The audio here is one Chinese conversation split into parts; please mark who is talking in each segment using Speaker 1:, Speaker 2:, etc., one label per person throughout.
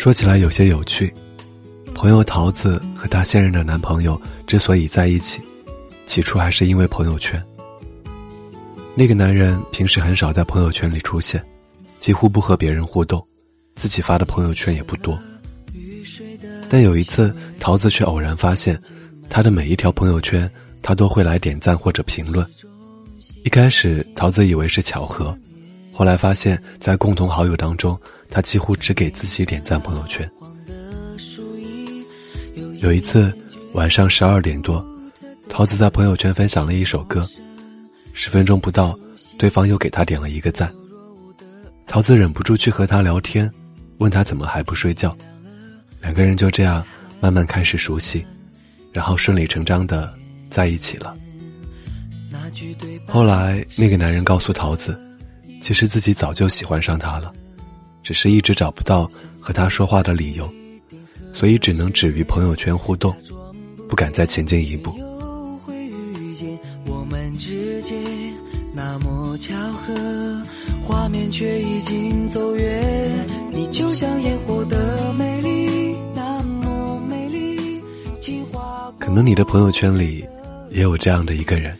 Speaker 1: 说起来有些有趣，朋友桃子和她现任的男朋友之所以在一起，起初还是因为朋友圈。那个男人平时很少在朋友圈里出现，几乎不和别人互动，自己发的朋友圈也不多。但有一次，桃子却偶然发现，他的每一条朋友圈，他都会来点赞或者评论。一开始，桃子以为是巧合，后来发现，在共同好友当中。他几乎只给自己点赞朋友圈。有一次晚上十二点多，桃子在朋友圈分享了一首歌，十分钟不到，对方又给他点了一个赞。桃子忍不住去和他聊天，问他怎么还不睡觉。两个人就这样慢慢开始熟悉，然后顺理成章的在一起了。后来那个男人告诉桃子，其实自己早就喜欢上他了。只是一直找不到和他说话的理由，所以只能止于朋友圈互动，不敢再前进一步。可能你的朋友圈里也有这样的一个人，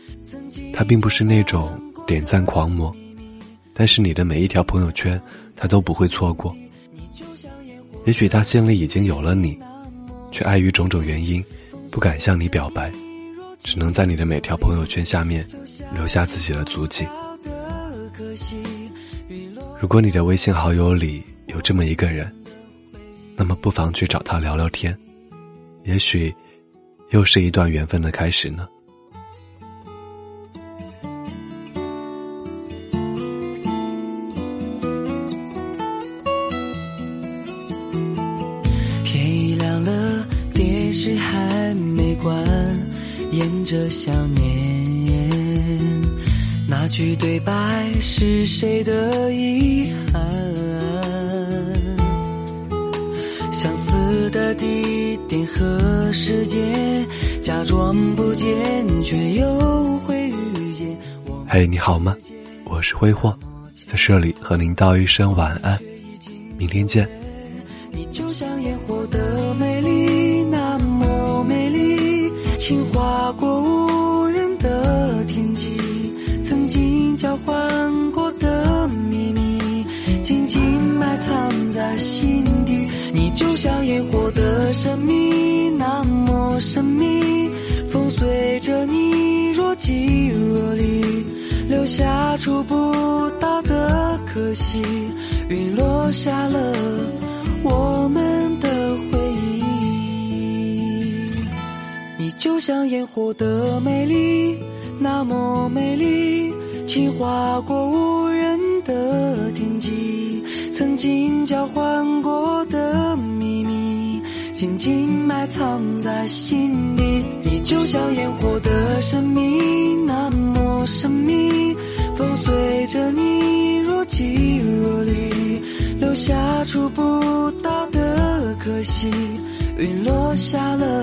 Speaker 1: 他并不是那种点赞狂魔。但是你的每一条朋友圈，他都不会错过。也许他心里已经有了你，却碍于种种原因，不敢向你表白，只能在你的每条朋友圈下面留下自己的足迹。如果你的微信好友里有这么一个人，那么不妨去找他聊聊天，也许又是一段缘分的开始呢。
Speaker 2: 天已亮了，电视还没关，沿着想念。那句对白是谁的遗憾？相似的地点和时间，假装不见，却又会遇见。
Speaker 1: 嘿，你好吗？我是挥霍，在这里和您道一声晚安，明天见。
Speaker 2: 你就像烟火的美丽。那么美丽，轻划过无人的天际，曾经交换过的秘密，静静埋藏在心底。你就像烟火的神秘，那么神秘。风随着你若即若离，留下触不到的可惜。雨落下了，就像烟火的美丽，那么美丽，轻划过无人的天际，曾经交换过的秘密，静静埋藏在心底。你就像烟火的神秘，那么神秘，风随着你若即若离，留下触不到的可惜。雨落下了。